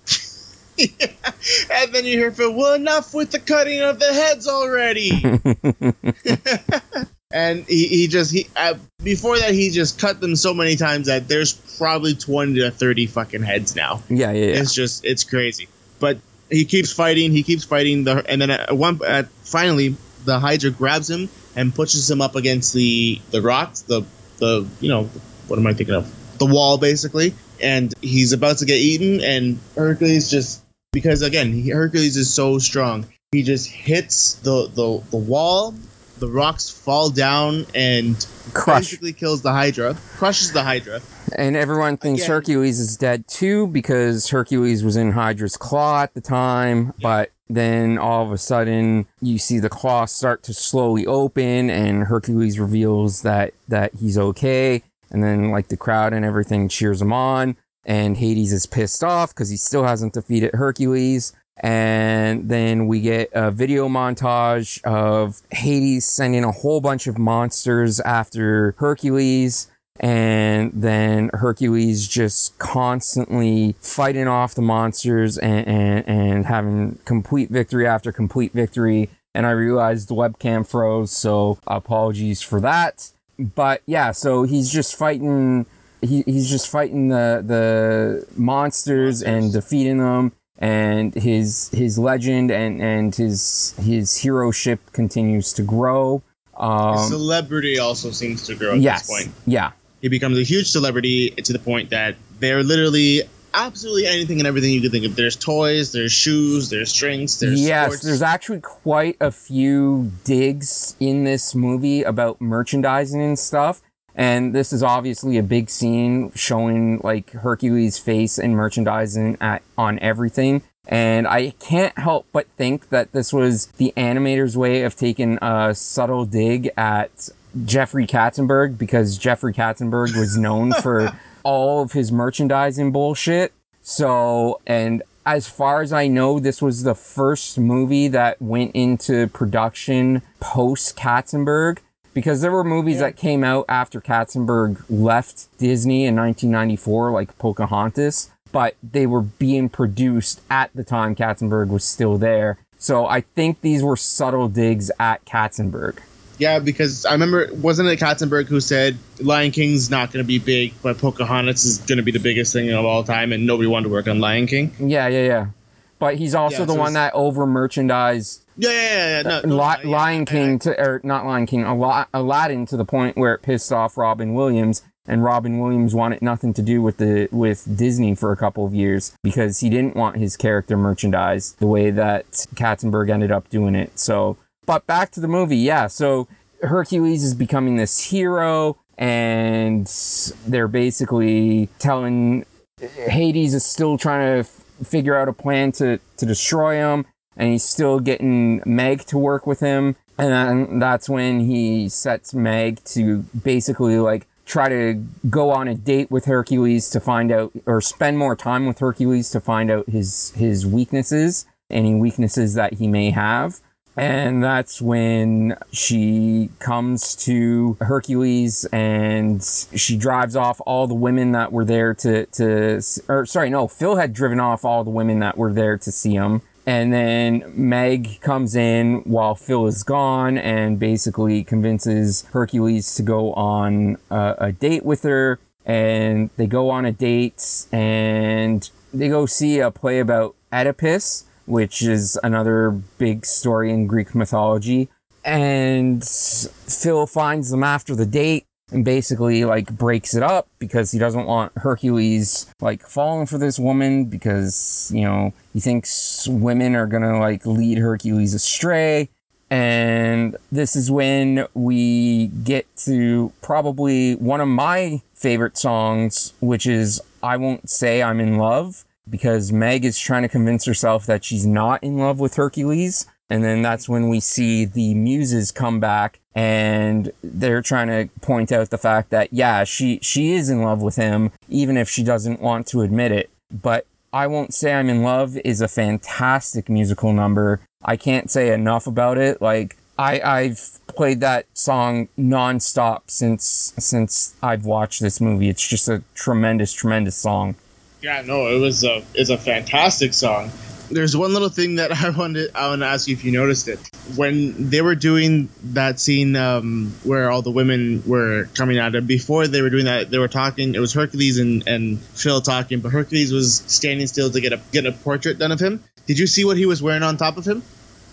and then you hear Phil, well, enough with the cutting of the heads already. and he, he just he uh, before that he just cut them so many times that there's probably 20 to 30 fucking heads now Yeah, yeah, yeah. it's just it's crazy but he keeps fighting he keeps fighting the and then at one at finally the hydra grabs him and pushes him up against the the rocks the the you know what am i thinking of the wall basically and he's about to get eaten and hercules just because again he, hercules is so strong he just hits the the, the wall the rocks fall down and Crush. basically kills the hydra crushes the hydra And everyone thinks Again. Hercules is dead too because Hercules was in Hydra's claw at the time. But then all of a sudden, you see the claw start to slowly open, and Hercules reveals that that he's okay. And then, like the crowd and everything cheers him on, and Hades is pissed off because he still hasn't defeated Hercules. And then we get a video montage of Hades sending a whole bunch of monsters after Hercules and then Hercules just constantly fighting off the monsters and, and, and having complete victory after complete victory. And I realized the webcam froze, so apologies for that. But yeah, so he's just fighting. He, he's just fighting the the monsters and defeating them, and his his legend and and his his hero ship continues to grow. Um, celebrity also seems to grow at yes, this point yeah, he becomes a huge celebrity to the point that they're literally absolutely anything and everything you could think of. There's toys, there's shoes, there's drinks, there's yes, sports. there's actually quite a few digs in this movie about merchandising and stuff. And this is obviously a big scene showing like Hercules' face and merchandising at on everything. And I can't help but think that this was the animator's way of taking a subtle dig at Jeffrey Katzenberg because Jeffrey Katzenberg was known for all of his merchandising bullshit. So, and as far as I know, this was the first movie that went into production post Katzenberg because there were movies Yeah. that came out after Katzenberg left Disney in 1994, like Pocahontas, but they were being produced at the time Katzenberg was still there. So I think these were subtle digs at Katzenberg. Yeah, because I remember, wasn't it Katzenberg who said Lion King's not going to be big, but Pocahontas is going to be the biggest thing of all time, and nobody wanted to work on Lion King? Yeah, yeah, yeah. But he's also Yeah, the so one that over merchandised Yeah, yeah, yeah. No, no, Li- yeah, Lion King to or not Lion King, Ala- Aladdin to the point where it pissed off Robin Williams, and Robin Williams wanted nothing to do with the with Disney for a couple of years because he didn't want his character merchandised the way that Katzenberg ended up doing it. So, but back to the movie, yeah. So Hercules is becoming this hero, and they're basically telling Hades is still trying to figure out a plan to, to destroy him, and he's still getting Meg to work with him. And then that's when he sets Meg to basically like try to go on a date with Hercules to find out or spend more time with Hercules to find out his his weaknesses, any weaknesses that he may have. And that's when she comes to Hercules and she drives off all the women that were there to, to, or sorry, no, Phil had driven off all the women that were there to see him. And then Meg comes in while Phil is gone and basically convinces Hercules to go on a, a date with her. And they go on a date and they go see a play about Oedipus which is another big story in Greek mythology. And Phil finds them after the date and basically like breaks it up because he doesn't want Hercules like falling for this woman because, you know, he thinks women are gonna like lead Hercules astray. And this is when we get to probably one of my favorite songs, which is I Won't Say I'm in Love because Meg is trying to convince herself that she's not in love with Hercules. And then that's when we see the muses come back and they're trying to point out the fact that, yeah, she, she is in love with him, even if she doesn't want to admit it. But I Won't Say I'm in Love is a fantastic musical number. I can't say enough about it. Like, I, I've played that song nonstop since, since I've watched this movie. It's just a tremendous, tremendous song. Yeah, no, it was a it's a fantastic song. There's one little thing that I wanted I want to ask you if you noticed it when they were doing that scene um, where all the women were coming at him. Before they were doing that, they were talking. It was Hercules and, and Phil talking, but Hercules was standing still to get a get a portrait done of him. Did you see what he was wearing on top of him?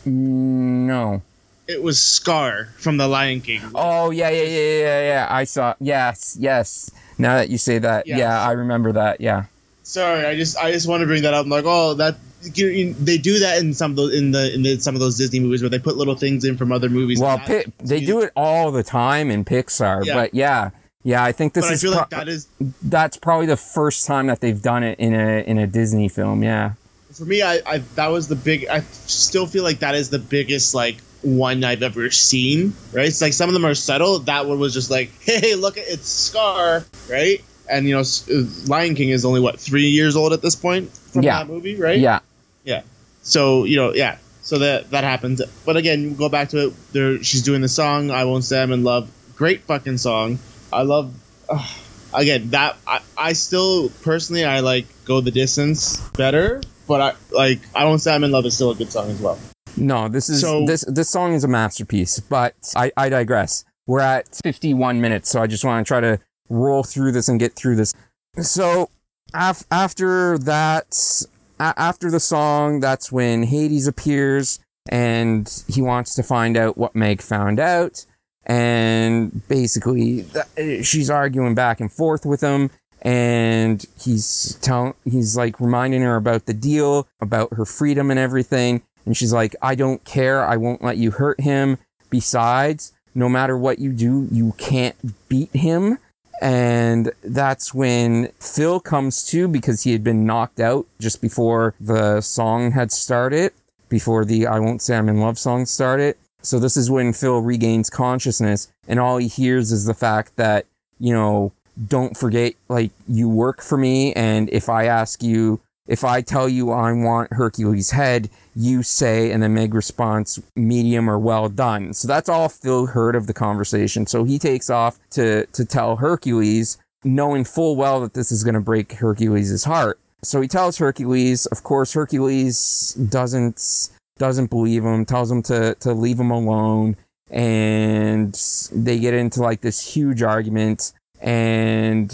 No. It was Scar from The Lion King. Oh yeah, yeah, yeah, yeah, yeah. I saw. Yes, yes. Now that you say that, Yeah. yeah, I remember that. Yeah. Sorry, I just I just want to bring that up. I'm like, oh, that you, they do that in some of those in the in the, some of those Disney movies where they put little things in from other movies. Well, Pi- they do it all the time in Pixar, Yeah. but yeah, yeah. I think this But I is feel like that is that's probably the first time that they've done it in a in a Disney film. Yeah. for me. I, I that was the big. I still feel like that is the biggest like one I've ever seen. Right? It's like some of them are subtle. That one was just like, hey, look, at it's Scar, right? And you know, uh, Lion King is only what three years old at this point from Yeah. that movie, right? Yeah. Yeah. So you know, yeah. So that that happens. But again, go back to it. There, she's doing the song "I Won't Say I'm in Love." Great fucking song. I love. Uh, again, that I, I still personally I like "Go the Distance" better. But I like "I Won't Say I'm in Love" is still a good song as well. No, this is So- this this song is a masterpiece, but I, I digress. We're at 51 minutes, so I just want to try to roll through this and get through this. So af- after that, a- after the song, that's when Hades appears and he wants to find out what Meg found out. And basically, th- she's arguing back and forth with him. and he's telling, he's like reminding her about the deal, about her freedom and everything. And she's like, I don't care. I won't let you hurt him. Besides, no matter what you do, you can't beat him. And that's when Phil comes to because he had been knocked out just before the song had started, before the I Won't Say I'm in Love song started. So this is when Phil regains consciousness and all he hears is the fact that, you know, don't forget, like, you work for me. And if I ask you, if I tell you I want Hercules' head, you say, and then Meg responds, medium or well done. So that's all Phil heard of the conversation. So he takes off to, to tell Hercules, knowing full well that this is going to break Hercules' heart. So he tells Hercules, of course, Hercules doesn't, doesn't believe him, tells him to, to leave him alone. And they get into like this huge argument and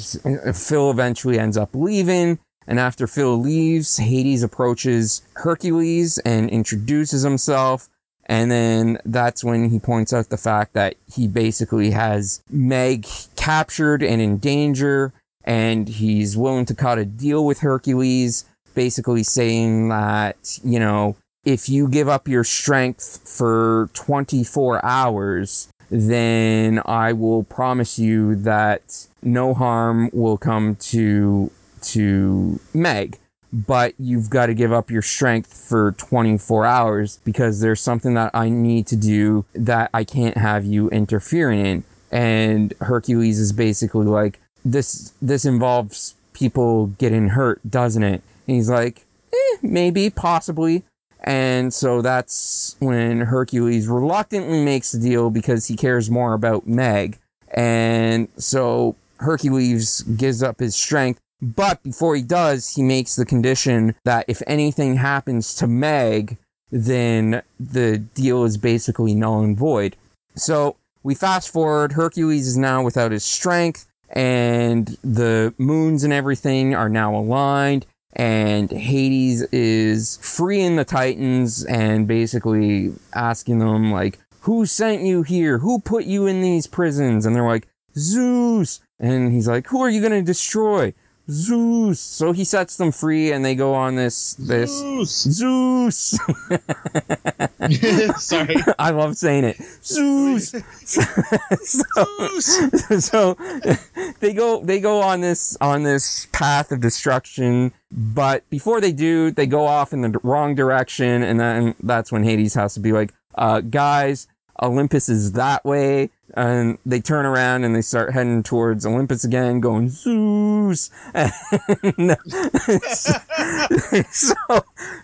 Phil eventually ends up leaving. And after Phil leaves, Hades approaches Hercules and introduces himself. And then that's when he points out the fact that he basically has Meg captured and in danger. And he's willing to cut a deal with Hercules, basically saying that, you know, if you give up your strength for 24 hours, then I will promise you that no harm will come to to Meg. But you've got to give up your strength for 24 hours because there's something that I need to do that I can't have you interfering in. And Hercules is basically like, this this involves people getting hurt, doesn't it? And he's like, eh, maybe, possibly. And so that's when Hercules reluctantly makes the deal because he cares more about Meg. And so Hercules gives up his strength. But before he does, he makes the condition that if anything happens to Meg, then the deal is basically null and void. So we fast forward. Hercules is now without his strength, and the moons and everything are now aligned and Hades is freeing the Titans and basically asking them like, "Who sent you here? Who put you in these prisons?" And they're like, "Zeus." And he's like, "Who are you going to destroy?" Zeus. So he sets them free and they go on this this Zeus. Zeus. Sorry. I love saying it. Zeus. so, Zeus. so they go they go on this on this path of destruction but before they do they go off in the wrong direction and then that's when hades has to be like uh guys olympus is that way and they turn around and they start heading towards olympus again going zeus so, uh, so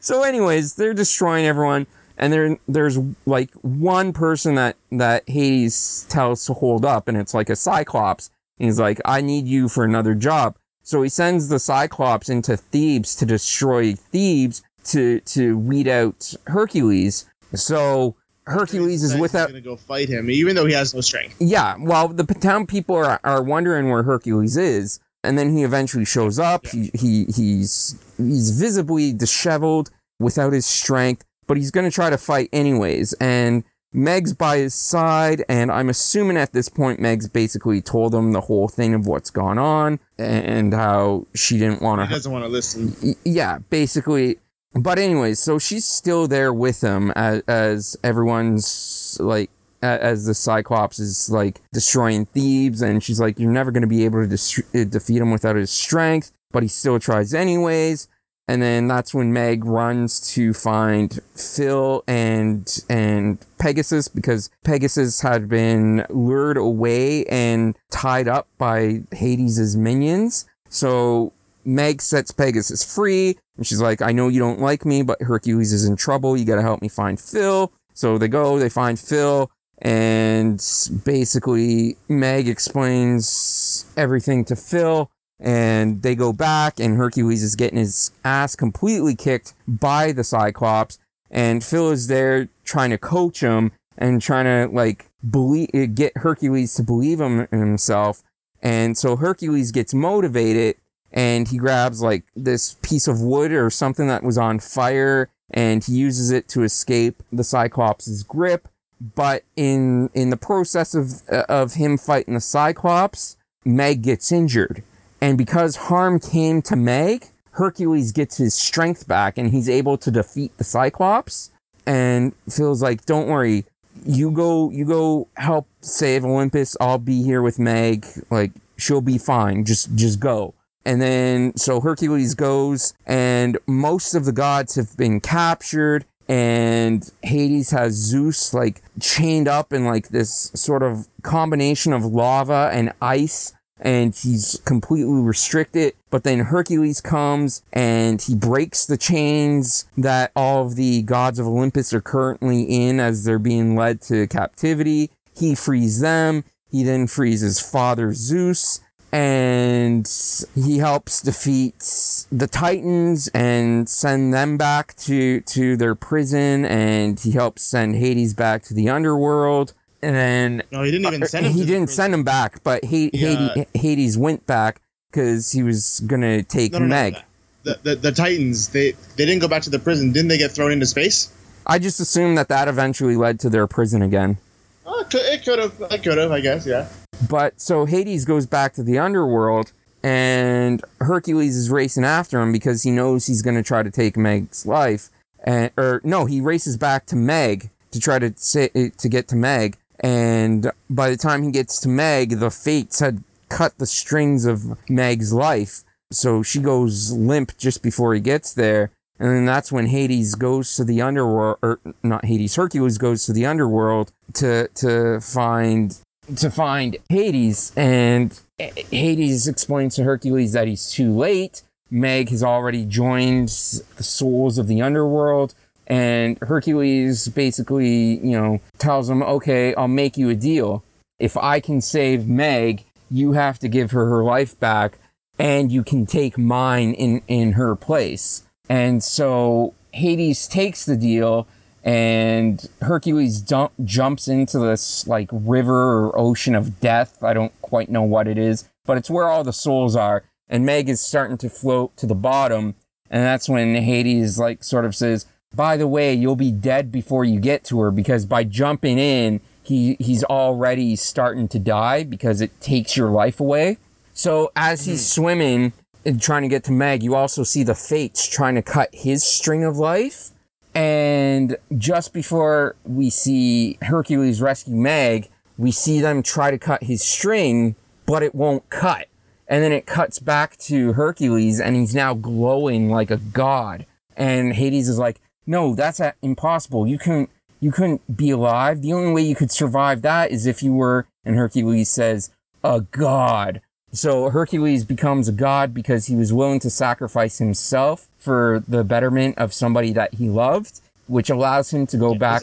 so anyways they're destroying everyone and there there's like one person that that Hades tells to hold up, and it's like a Cyclops. And he's like, "I need you for another job." So he sends the Cyclops into Thebes to destroy Thebes to to weed out Hercules. So Hercules is without. gonna go fight him, even though he has no strength. Yeah, well, the town people are, are wondering where Hercules is, and then he eventually shows up. He, he he's he's visibly disheveled, without his strength, but he's gonna try to fight anyways. And Meg's by his side, and I'm assuming at this point Meg's basically told him the whole thing of what's gone on and how she didn't want to. He to. doesn't want to listen. Yeah, basically. But anyways, so she's still there with him as, as everyone's like as the Cyclops is like destroying Thebes, and she's like, "You're never going to be able to uh, defeat him without his strength." But he still tries anyways. And then that's when Meg runs to find Phil and and Pegasus because Pegasus had been lured away and tied up by Hades' minions. So Meg sets Pegasus free, and she's like, I know you don't like me, but Hercules is in trouble. You gotta help me find Phil. So they go, they find Phil, and basically Meg explains everything to Phil, and they go back, and Hercules is getting his ass completely kicked by the Cyclops, and Phil is there trying to coach him and trying to like believe, get Hercules to believe him in himself. And so Hercules gets motivated and he grabs like this piece of wood or something that was on fire and he uses it to escape the Cyclops' grip. But in in the process of uh, of him fighting the Cyclops, Meg gets injured And because harm came to Meg, Hercules gets his strength back and he's able to defeat the Cyclops and feels like, don't worry, you go, you go help save Olympus. I'll be here with Meg. Like, she'll be fine. Just, just go. And then, so Hercules goes and most of the gods have been captured and Hades has Zeus like chained up in like this sort of combination of lava and ice and he's completely restricted. But then Hercules comes and he breaks the chains that all of the gods of Olympus are currently in as they're being led to captivity. He frees them. He then frees his father Zeus and he helps defeat the Titans and send them back to, to their prison and he helps send Hades back to the underworld and then No, he didn't even er, send him. he didn't send him back, but H- Yeah. Hades, Hades went back because he was gonna take No, no, Meg. The, the the Titans they they didn't go back to the prison. Didn't they get thrown into space? I just assumed that that eventually led to their prison again. Oh, it could- it could have. It could have. I guess. Yeah. But so Hades goes back to the underworld, and Hercules is racing after him because he knows he's gonna try to take Meg's life. And or no, he races back to Meg to try to say eh, to get to Meg. And by the time he gets to Meg, the fates had cut the strings of Meg's life. So she goes limp just before he gets there. And then that's when Hades goes to the underworld, or not Hades, Hercules goes to the underworld to, to find, to find Hades. And Hades explains to Hercules that he's too late. Meg has already joined the souls of the underworld. And Hercules basically, you know, tells him, okay, I'll make you a deal. If I can save Meg, you have to give her her life back and you can take mine in, in her place. And so Hades takes the deal and Hercules dump, jumps into this like river or ocean of death. I don't quite know what it is, but it's where all the souls are. And Meg is starting to float to the bottom. And that's when Hades like sort of says, by the way, you'll be dead before you get to her because by jumping in, he, he's already starting to die because it takes your life away. So as he's hmm. swimming and trying to get to Meg, you also see the fates trying to cut his string of life. And just before we see Hercules rescue Meg, we see them try to cut his string, but it won't cut. And then it cuts back to Hercules and he's now glowing like a god. And Hades is like, no, that's impossible. You couldn't, you couldn't be alive. The only way you could survive that is if you were, and Hercules says, a god. So Hercules becomes a god because he was willing to sacrifice himself for the betterment of somebody that he loved, which allows him to go back.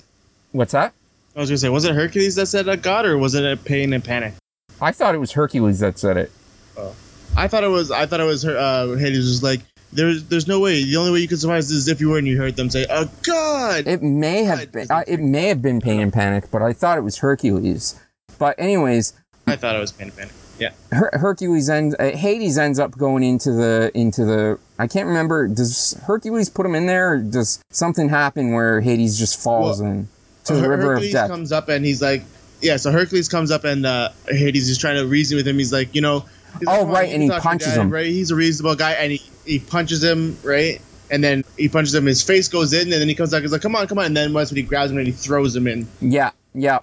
What's that? I was gonna say, was it Hercules that said a god, or was it a pain and panic? I thought it was Hercules that said it. Oh. I thought it was. I thought it was her. Uh, Hades was like, "There's, there's no way. The only way you could survive is if you were and you heard them say, a god." It may have God, been. I, it may have been Pain and Panic, but I thought it was Hercules. But anyways, I thought it was pain and panic. Yeah. Her- Hercules ends. Uh, Hades ends up going into the into the. I can't remember. Does Hercules put him in there, or does something happen where Hades just falls Well, in to the river Hercules of death? comes up and he's like, "Yeah." So Hercules comes up and uh, Hades is trying to reason with him. He's like, you know. he's like, Oh, "Come right, and he talk to your punches dad, him. Right, he's a reasonable guy, and he, he punches him right, and then he punches him. His face goes in, and then he comes back. He's like, "Come on, come on!" And then once when he grabs him and he throws him in. Yeah, yeah.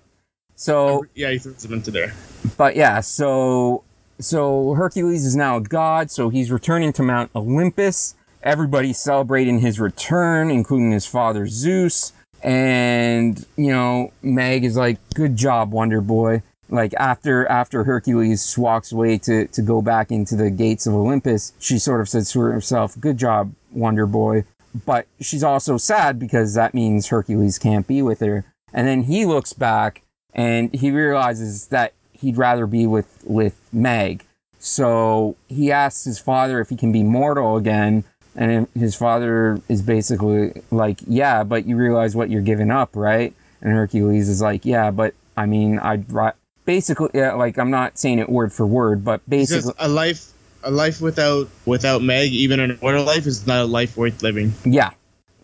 So Yeah, he throws him into there. But yeah, so so Hercules is now a god, so he's returning to Mount Olympus. Everybody's celebrating his return, including his father Zeus. And, you know, Meg is like, good job, Wonder Boy. Like after after Hercules walks away to, to go back into the gates of Olympus, she sort of says to herself, Good job, Wonder Boy. But she's also sad because that means Hercules can't be with her. And then he looks back and he realizes that he'd rather be with with Meg. So he asks his father if he can be mortal again, and his father is basically like, "Yeah, but you realize what you're giving up, right?" And Hercules is like, "Yeah, but I mean, I'd ri- basically yeah, like I'm not saying it word for word, but basically, a life, a life without without Meg, even an immortal life, is not a life worth living. yeah."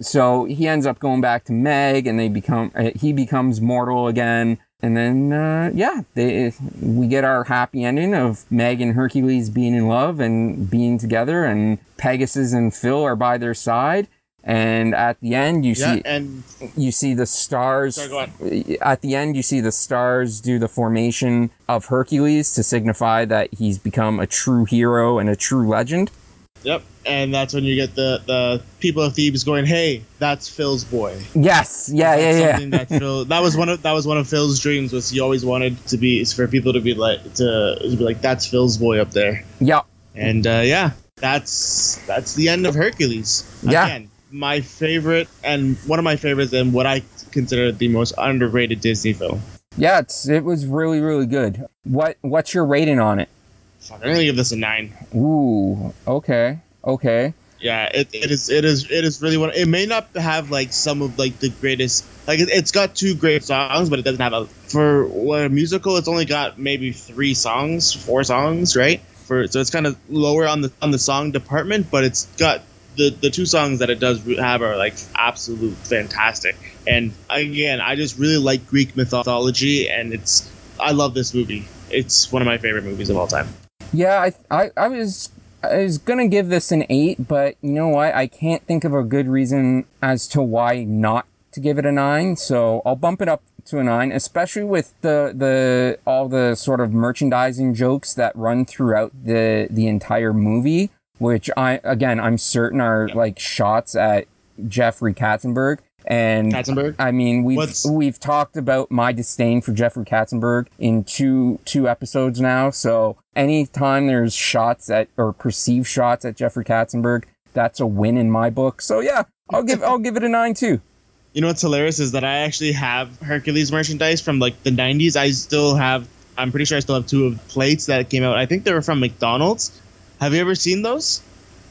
So he ends up going back to Meg, and they become uh, he becomes mortal again. And then, uh, yeah, they, we get our happy ending of Meg and Hercules being in love and being together, and Pegasus and Phil are by their side. And at the end, you Yeah, see and you see the stars. Sorry. At the end, you see the stars do the formation of Hercules to signify that he's become a true hero and a true legend. Yep, and that's when you get the the people of Thebes going, "Hey, that's Phil's boy." Yes, yeah, yeah, yeah. That, Phil, that was one of that was one of Phil's dreams. Was he always wanted to be is for people to be like to, to be like that's Phil's boy up there. Yep. And uh, yeah, that's that's the end of Hercules. Yeah. Again, my favorite and one of my favorites and what I consider the most underrated Disney film. yeah. It's it was really really good. What what's your rating on it? Fuck, I'm gonna give this a nine. Ooh, okay, okay. Yeah, it, it is it is it is really one. It may not have like some of like the greatest like it, it's got two great songs, but it doesn't have a for what, a musical. It's only got maybe three songs, four songs, right? For so it's kind of lower on the on the song department, but it's got the the two songs that it does have are like absolute fantastic. And again, I just really like Greek mythology, and it's I love this movie. It's one of my favorite movies of all time. Yeah, I, I, I was, I was gonna give this an eight, but you know what? I can't think of a good reason as to why not to give it a nine. So I'll bump it up to a nine, especially with the the all the sort of merchandising jokes that run throughout the the entire movie, which I again I'm certain are like shots at Jeffrey Katzenberg. And Katzenberg? I mean, we've What's- we've talked about my disdain for Jeffrey Katzenberg in two two episodes now. So anytime there's shots at or perceived shots at Jeffrey Katzenberg, that's a win in my book. So yeah, I'll give I'll give it a nine too. You know what's hilarious is that I actually have Hercules merchandise from like the 90s. I still have, I'm pretty sure I still have two of the plates that came out. I think they were from McDonald's. Have you ever seen those?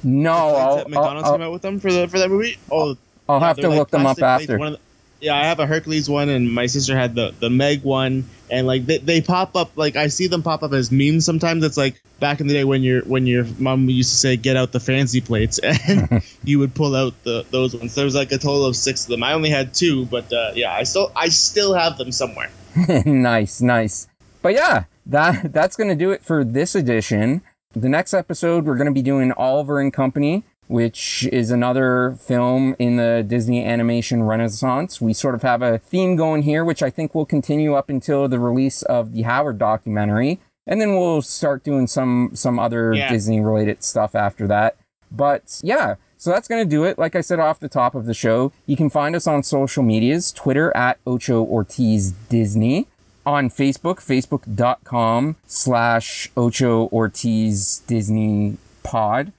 No, I'll, McDonald's I'll, came out with them for the for that movie. Oh, I'll have to like look them up after. The- yeah, I have a Hercules one, and my sister had the the Meg one, and like they, they pop up like I see them pop up as memes sometimes. It's like back in the day when your when your mom used to say get out the fancy plates, and you would pull out the those ones. There was like a total of six of them. I only had two, but uh, yeah, I still I still have them somewhere. nice, nice. But yeah, that that's gonna do it for this edition. The next episode we're gonna be doing Oliver and Company, which is another film in the Disney animation renaissance. We sort of have a theme going here, which I think will continue up until the release of the Howard documentary. And then we'll start doing some some other Yeah. Disney related stuff after that. But yeah, so that's going to do it. Like I said off the top of the show, you can find us on social medias Twitter at Ocho Ortiz Disney, on Facebook, facebook.com slash Ocho Ortiz Disney Pod.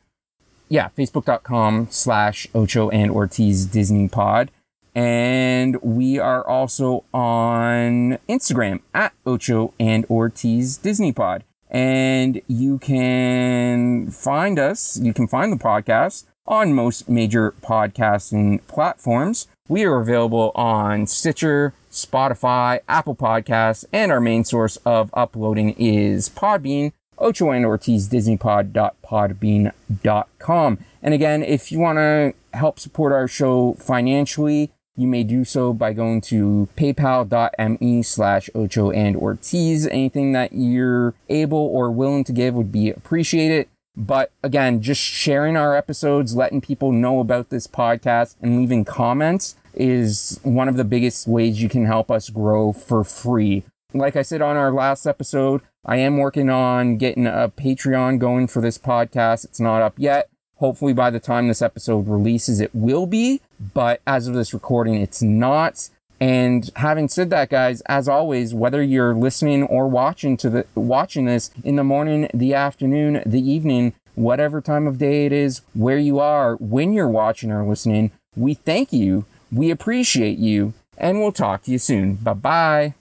Yeah, facebook.com slash Ocho and Ortiz Disney Pod. And we are also on Instagram at Ocho and Ortiz Disney Pod. And you can find us, you can find the podcast on most major podcasting platforms. We are available on Stitcher, Spotify, Apple Podcasts, and our main source of uploading is Podbean, Ocho and Ortiz DisneyPod.podbean.com. And again, if you want to help support our show financially, you may do so by going to paypal.me slash ocho and ortiz. Anything that you're able or willing to give would be appreciated. But again, just sharing our episodes, letting people know about this podcast and leaving comments is one of the biggest ways you can help us grow for free. Like I said on our last episode, I am working on getting a Patreon going for this podcast. It's not up yet. Hopefully by the time this episode releases, it will be. But as of this recording, it's not. And having said that, guys, as always, whether you're listening or watching to the watching this in the morning, the afternoon, the evening, whatever time of day it is, where you are, when you're watching or listening, we thank you, we appreciate you, and we'll talk to you soon. Bye bye.